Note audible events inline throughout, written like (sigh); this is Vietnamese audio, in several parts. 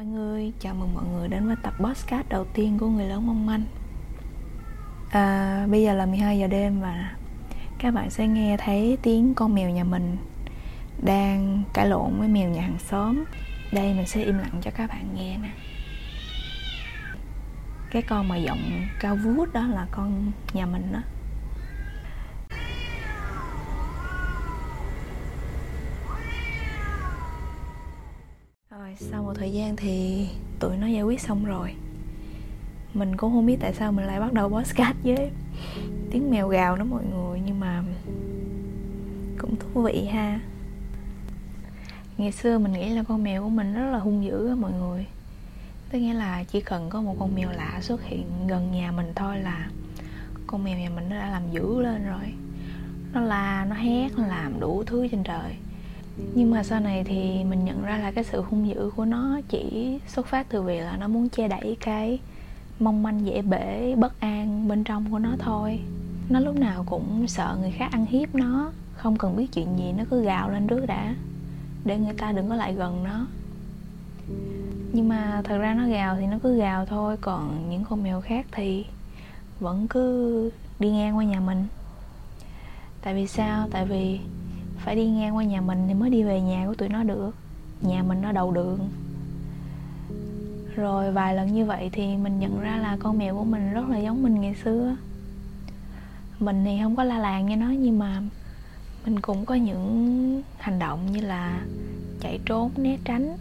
Mọi người. Chào mừng mọi người đến với tập podcast đầu tiên của Người Lớn Mong Manh. À, Bây giờ là 12 giờ đêm và các bạn sẽ nghe thấy tiếng con mèo nhà mình đang cãi lộn với mèo nhà hàng xóm. Đây mình sẽ im lặng cho các bạn nghe nè. Cái con mà giọng cao vút đó là con nhà mình đó. Rồi sau một thời gian thì tụi nó giải quyết xong rồi. Mình cũng không biết tại sao mình lại bắt đầu podcast với tiếng mèo gào đó mọi người Nhưng mà cũng thú vị ha. Ngày xưa mình nghĩ là con mèo của mình rất là hung dữ á mọi người. Tức nghĩa là chỉ cần có một con mèo lạ xuất hiện gần nhà mình thôi là Con mèo nhà mình nó đã làm dữ lên rồi. Nó la, nó hét, nó làm đủ thứ trên trời nhưng mà sau này thì mình nhận ra là cái sự hung dữ của nó chỉ xuất phát từ việc là nó muốn che đẩy cái mong manh, dễ bể, bất an bên trong của nó thôi. Nó lúc nào cũng sợ người khác ăn hiếp nó, không cần biết chuyện gì, nó cứ gào lên trước đã, để người ta đừng có lại gần nó. Nhưng mà thật ra nó gào thì nó cứ gào thôi, còn những con mèo khác thì vẫn cứ đi ngang qua nhà mình. Tại vì sao? Tại vì phải đi ngang qua nhà mình thì mới đi về nhà của tụi nó được. Nhà mình nó đầu đường. Rồi vài lần như vậy thì mình nhận ra là con mèo của mình rất là giống mình ngày xưa. Mình thì không có la làng như nó nhưng mà mình cũng có những hành động như là chạy trốn, né tránh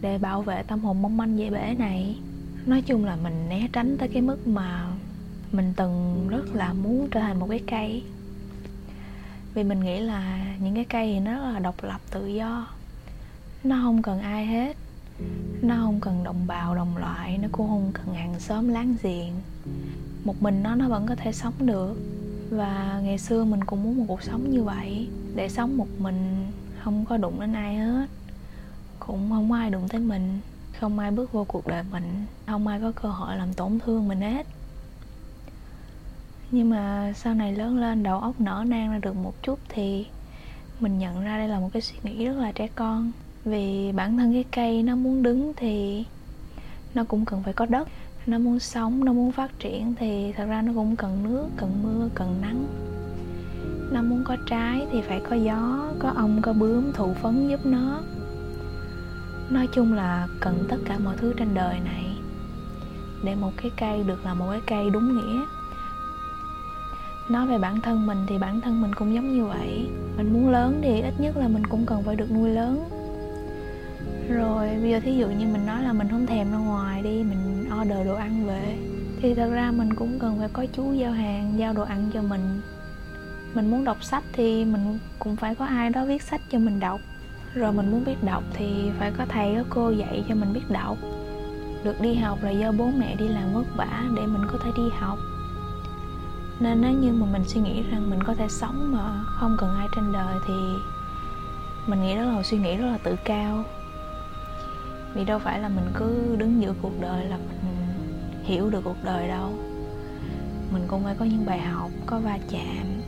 để bảo vệ tâm hồn mong manh dễ bể này. Nói chung là mình né tránh tới cái mức mà mình từng rất là muốn trở thành một cái cây vì mình nghĩ là những cái cây thì nó rất là độc lập, tự do. Nó không cần ai hết. Nó không cần đồng bào, đồng loại. Nó cũng không cần hàng xóm láng giềng. Một mình nó nó vẫn có thể sống được. Và ngày xưa mình cũng muốn một cuộc sống như vậy. Để sống một mình, không có đụng đến ai hết. Cũng không có ai đụng tới mình. Không ai bước vô cuộc đời mình. Không ai có cơ hội làm tổn thương mình hết nhưng mà sau này lớn lên, đầu óc nở nang ra được một chút thì mình nhận ra đây là một cái suy nghĩ rất là trẻ con. Vì bản thân cái cây nó muốn đứng thì nó cũng cần phải có đất. Nó muốn sống, nó muốn phát triển thì thật ra nó cũng cần nước, cần mưa, cần nắng. Nó muốn có trái thì phải có gió, có ong, có bướm thụ phấn giúp nó. Nói chung là cần tất cả mọi thứ trên đời này để một cái cây được là một cái cây đúng nghĩa nói về bản thân mình thì bản thân mình cũng giống như vậy. Mình muốn lớn thì ít nhất là mình cũng cần phải được nuôi lớn. Rồi, bây giờ thí dụ như mình nói là mình không thèm ra ngoài đi, mình order đồ ăn về, thì thật ra mình cũng cần phải có chú giao hàng, giao đồ ăn cho mình. Mình muốn đọc sách thì mình cũng phải có ai đó viết sách cho mình đọc. Rồi mình muốn biết đọc thì phải có thầy, có cô dạy cho mình biết đọc. Được đi học là do bố mẹ đi làm vất vả để mình có thể đi học nên nếu như mà mình suy nghĩ rằng mình có thể sống mà không cần ai trên đời thì mình nghĩ đó là một suy nghĩ rất là tự cao. Vì đâu phải là mình cứ đứng giữa cuộc đời là mình hiểu được cuộc đời đâu. Mình cũng phải có những bài học, có va chạm.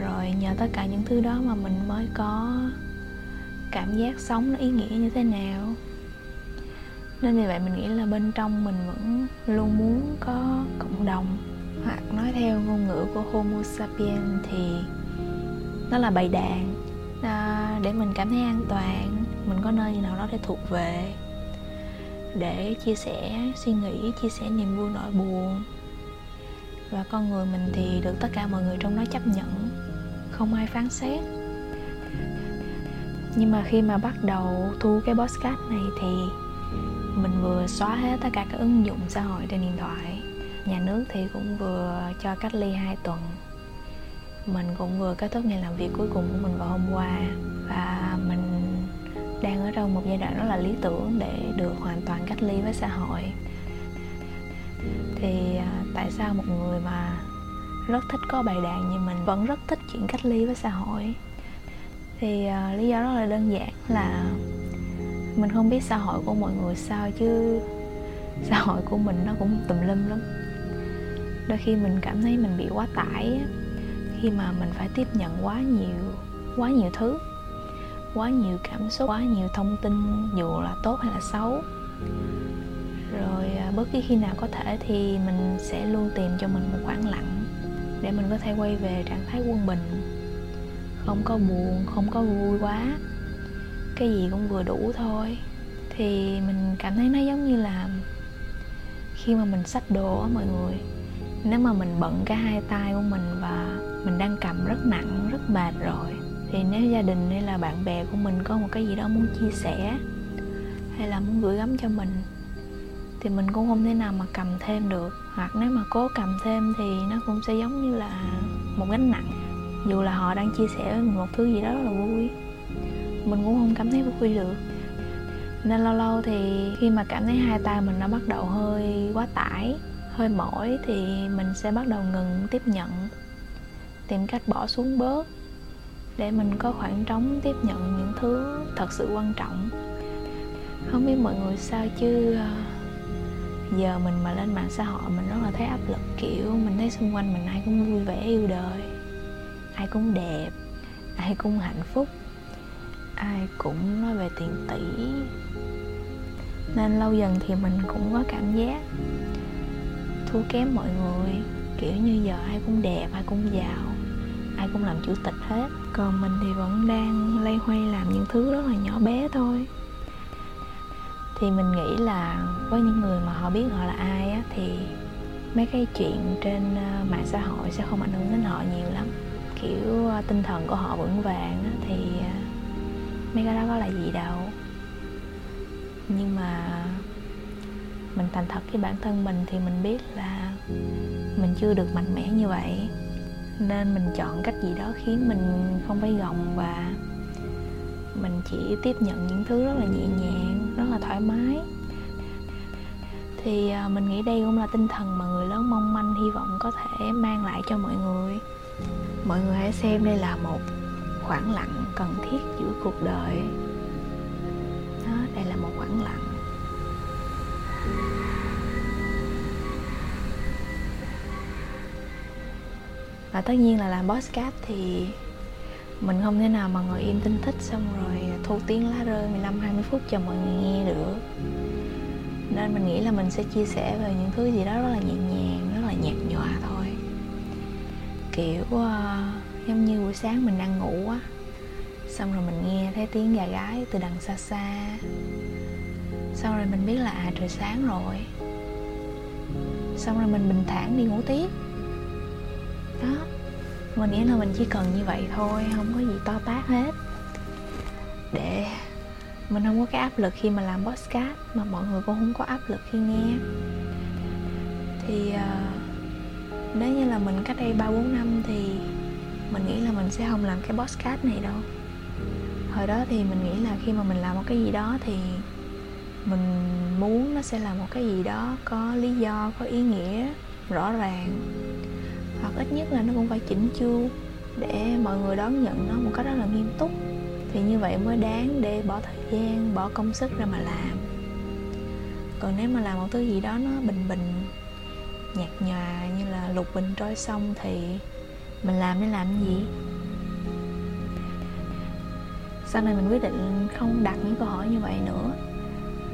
Rồi nhờ tất cả những thứ đó mà mình mới có cảm giác sống nó ý nghĩa như thế nào. Nên vì vậy mình nghĩ là bên trong mình vẫn luôn muốn có cộng đồng hoặc nói theo ngôn ngữ của Homo sapiens thì nó là bầy đàn. À, để mình cảm thấy an toàn mình có nơi nào đó để thuộc về. Để chia sẻ suy nghĩ chia sẻ niềm vui nỗi buồn. Và con người mình thì được tất cả mọi người trong đó chấp nhận. Không ai phán xét. Nhưng mà khi mà bắt đầu thu cái podcast này thì mình vừa xóa hết tất cả các ứng dụng xã hội trên điện thoại nhà nước thì cũng vừa cho cách ly 2 tuần. Mình cũng vừa kết thúc ngày làm việc cuối cùng của mình vào hôm qua. Và mình đang ở trong một giai đoạn rất là lý tưởng để được hoàn toàn cách ly với xã hội. Thì à, tại sao một người mà rất thích có bài đàn như mình vẫn rất thích chuyện cách ly với xã hội? Thì uh, lý do rất là đơn giản là mình không biết xã hội của mọi người sao chứ (laughs) xã hội của mình nó cũng tùm lum lắm đôi khi mình cảm thấy mình bị quá tải khi mà mình phải tiếp nhận quá nhiều quá nhiều thứ, quá nhiều cảm xúc, quá nhiều thông tin, dù là tốt hay là xấu. Rồi à, bất cứ khi nào có thể thì mình sẽ luôn tìm cho mình một khoảng lặng để mình có thể quay về trạng thái quân bình. Không có buồn, không có vui quá. Cái gì cũng vừa đủ thôi. Thì mình cảm thấy nó giống như là khi mà mình xách đồ á mọi người nếu mà mình bận cả hai tay của mình và mình đang cầm rất nặng, rất mệt rồi, thì nếu gia đình hay là bạn bè của mình có một cái gì đó muốn chia sẻ hay là muốn gửi gắm cho mình, thì mình cũng không thể nào mà cầm thêm được. Hoặc nếu mà cố cầm thêm thì nó cũng sẽ giống như là một gánh nặng. Dù là họ đang chia sẻ một thứ gì đó rất là vui. Mình cũng không cảm thấy vui được. Nên lâu lâu thì khi mà cảm thấy hai tay mình nó bắt đầu hơi quá tải hơi mỏi thì mình sẽ bắt đầu ngừng tiếp nhận, tìm cách bỏ xuống bớt để mình có khoảng trống tiếp nhận những thứ thật sự quan trọng. Không biết mọi người sao chứ ờ, giờ mình mà lên mạng xã hội mình rất là thấy áp lực, kiểu mình thấy xung quanh mình ai cũng vui vẻ yêu đời, ai cũng đẹp, ai cũng hạnh phúc, ai cũng nói về tiền tỷ. Nên lâu dần thì mình cũng có cảm giác thua kém mọi người. Kiểu như giờ ai cũng đẹp ai cũng giàu ai cũng làm chủ tịch hết. Còn mình thì vẫn đang lay hoay làm những thứ rất là nhỏ bé thôi. Thì mình nghĩ là với những người mà họ biết họ là ai á thì mấy cái chuyện trên ờ, mạng xã hội sẽ không ảnh hưởng đến họ nhiều lắm. Kiểu ờ, tinh thần của họ vững vàng á, thì ờ, mấy cái đó có là gì đâu. Nhưng mà mình thành thật với bản thân mình thì mình biết là mình chưa được mạnh mẽ như vậy. Nên mình chọn cách gì đó khiến mình không phải gồng và mình chỉ tiếp nhận những thứ rất là nhẹ nhàng, rất là thoải mái. Thì à, mình nghĩ đây cũng là tinh thần mà người lớn mong manh, hy vọng có thể mang lại cho mọi người. Mọi người hãy xem đây là một khoảng lặng cần thiết giữa cuộc đời. Đó, đây là một khoảng lặng và tất nhiên là làm podcast thì mình không thể nào mà ngồi im tinh thích xong rồi thu tiếng lá rơi 15 20 phút cho mọi người nghe được. Nên mình nghĩ là mình sẽ chia sẻ về những thứ gì đó rất là nhẹ nhàng rất là nhạt nhòa thôi. Kiểu uh, giống như buổi sáng mình đang ngủ á xong rồi mình nghe thấy tiếng gà gái từ đằng xa xa xong rồi mình biết là à trời sáng rồi. Xong rồi mình bình thản đi ngủ tiếp. Đó. Mình nghĩ là mình chỉ cần như vậy thôi không có gì to tát hết. Để mình không có cái áp lực khi mà làm podcast mà mọi người cũng không có áp lực khi nghe. Thì uh, nếu như là mình cách đây ba bốn năm thì mình nghĩ là mình sẽ không làm cái podcast này đâu. Hồi đó thì mình nghĩ là khi mà mình làm một cái gì đó thì mình muốn nó sẽ là một cái gì đó có lý do, có ý nghĩa, rõ ràng. Hoặc ít nhất là nó cũng phải chỉnh chu để mọi người đón nhận nó một cách rất là nghiêm túc. Thì như vậy mới đáng để bỏ thời gian, bỏ công sức ra mà làm. Còn nếu mà làm một thứ gì đó nó bình bình, nhạt nhòa như là lục bình trôi sông thì mình làm để làm gì? Sau này mình quyết định không đặt những câu hỏi như vậy nữa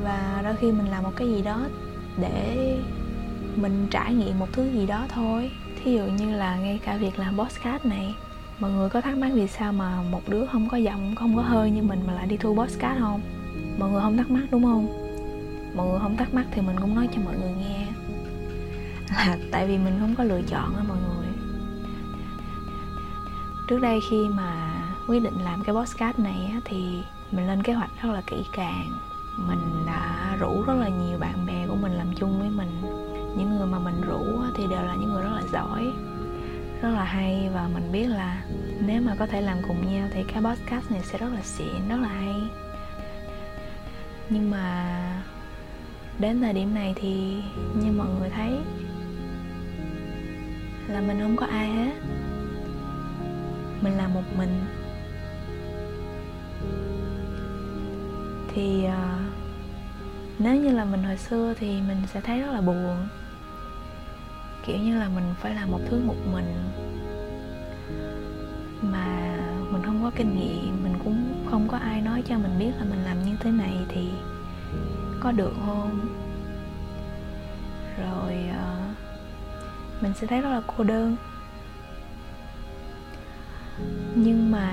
và đôi khi mình làm một cái gì đó để mình trải nghiệm một thứ gì đó thôi. Thí dụ như là ngay cả việc làm podcast này mọi người có thắc mắc vì sao mà một đứa không có giọng không có hơi như mình mà lại đi thu podcast không? Mọi người không thắc mắc đúng không? Mọi người không thắc mắc thì mình cũng nói cho mọi người nghe. Là tại vì mình không có lựa chọn á mọi người. Trước đây khi mà quyết định làm cái podcast này á, thì mình lên kế hoạch rất là kỹ càng mình đã rủ rất là nhiều bạn bè của mình làm chung với mình. Những người mà mình rủ thì đều là những người rất là giỏi rất là hay. Và mình biết là nếu mà có thể làm cùng nhau thì cái podcast này sẽ rất là xịn rất là hay. Nhưng mà đến thời điểm này thì như mọi người thấy là mình không có ai hết. Mình là một mình. Thì uh, nếu như là mình hồi xưa thì mình sẽ thấy rất là buồn. Kiểu như là mình phải làm một thứ một mình mà mình không có kinh nghiệm mình cũng không có ai nói cho mình biết là mình làm như thế này thì có được không? Rồi uh, mình sẽ thấy rất là cô đơn. Nhưng mà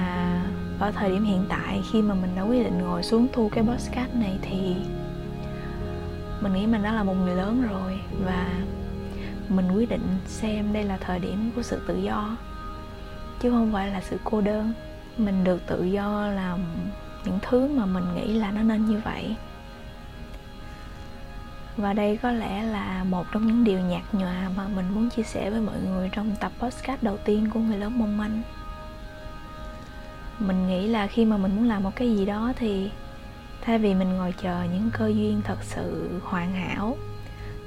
ở thời điểm hiện tại khi mà mình đã quyết định ngồi xuống thu cái podcast này thì mình nghĩ mình đã là một người lớn rồi và mình quyết định xem đây là thời điểm của sự tự do, chứ không phải là sự cô đơn. Mình được tự do làm những thứ mà mình nghĩ là nó nên như vậy. Và đây có lẽ là một trong những điều nhạt nhòa mà mình muốn chia sẻ với mọi người trong tập podcast đầu tiên của người lớn mong manh. Mình nghĩ là khi mà mình muốn làm một cái gì đó thì thay vì mình ngồi chờ những cơ duyên thật sự hoàn hảo,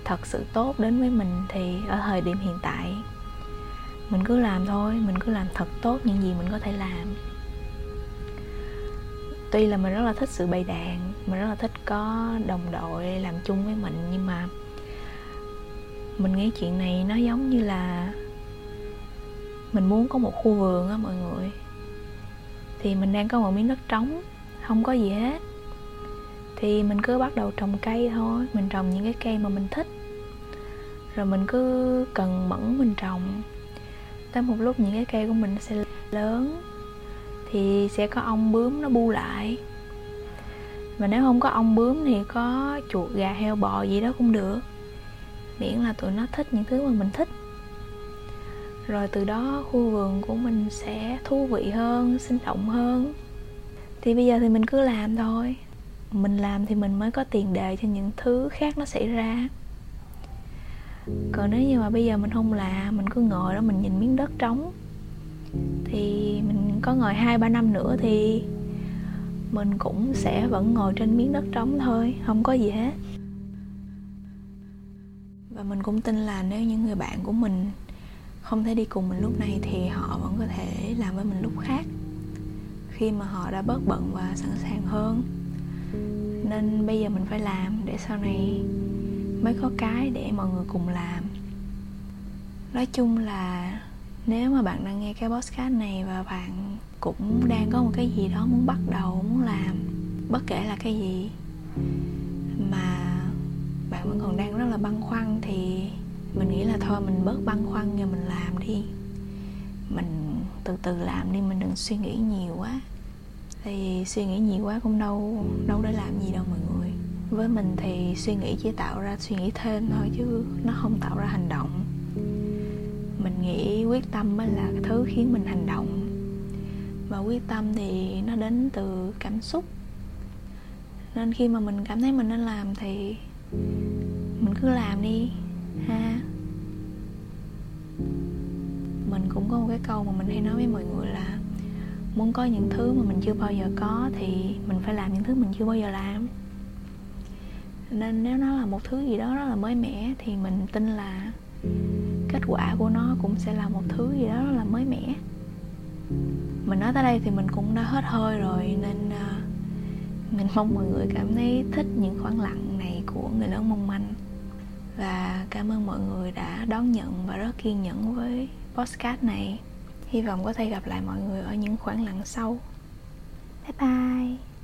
thật sự tốt đến với mình, thì ở thời điểm hiện tại, mình cứ làm thôi, mình cứ làm thật tốt những gì mình có thể làm. Tuy là mình rất là thích sự bày đàn, mình rất là thích có đồng đội làm chung với mình, nhưng mà mình nghĩ chuyện này nó giống như là mình muốn có một khu vườn á mọi người. Thì mình đang có một miếng đất trống, không có gì hết thì mình cứ bắt đầu trồng cây thôi, mình trồng những cái cây mà mình thích. Rồi mình cứ cần mẫn mình trồng. Tới một lúc những cái cây của mình sẽ lớn, thì sẽ có ong bướm nó bu lại. Mà nếu không có ong bướm thì có chuột, gà, heo, bò gì đó cũng được. Miễn là tụi nó thích những thứ mà mình thích. Rồi từ đó khu vườn của mình sẽ thú vị hơn, sinh động hơn. Thì bây giờ thì mình cứ làm thôi mình làm thì mình mới có tiền đề cho những thứ khác nó xảy ra. Còn nếu như mà bây giờ mình không làm, mình cứ ngồi đó mình nhìn miếng đất trống, thì mình có ngồi hai, ba năm nữa thì mình cũng sẽ vẫn ngồi trên miếng đất trống thôi, không có gì hết. Và mình cũng tin là nếu những người bạn của mình không thể đi cùng mình lúc này thì họ vẫn có thể làm với mình lúc khác, khi mà họ đã bớt bận và sẵn sàng hơn nên bây giờ mình phải làm để sau này mới có cái để mọi người cùng làm. Nói chung là nếu mà bạn đang nghe cái podcast này và bạn cũng đang có một cái gì đó muốn bắt đầu, muốn làm, bất kể là cái gì mà bạn vẫn còn đang rất là băn khoăn thì mình nghĩ là thôi mình bớt băn khoăn và mình làm đi. Mình từ từ làm đi, mình đừng suy nghĩ nhiều quá thì suy nghĩ nhiều quá cũng đâu đâu để làm gì đâu mọi người. Với mình thì suy nghĩ chỉ tạo ra suy nghĩ thêm thôi chứ nó không tạo ra hành động. Mình nghĩ quyết tâm mới là thứ khiến mình hành động. Và quyết tâm thì nó đến từ cảm xúc. Nên khi mà mình cảm thấy mình nên làm thì mình cứ làm đi, ha. Mình cũng có một cái câu mà mình hay nói với mọi người là muốn có những thứ mà mình chưa bao giờ có thì mình phải làm những thứ mình chưa bao giờ làm. Nên nếu nó là một thứ gì đó rất là mới mẻ thì mình tin là kết quả của nó cũng sẽ là một thứ gì đó rất là mới mẻ. Mình nói tới đây thì mình cũng đã hết hơi rồi nên uh, mình mong mọi người cảm thấy thích những khoảng lặng này của người lớn mong manh. Và cảm ơn mọi người đã đón nhận và rất kiên nhẫn với podcast này hy vọng có thể gặp lại mọi người ở những khoảng lặng sau. Bye bye.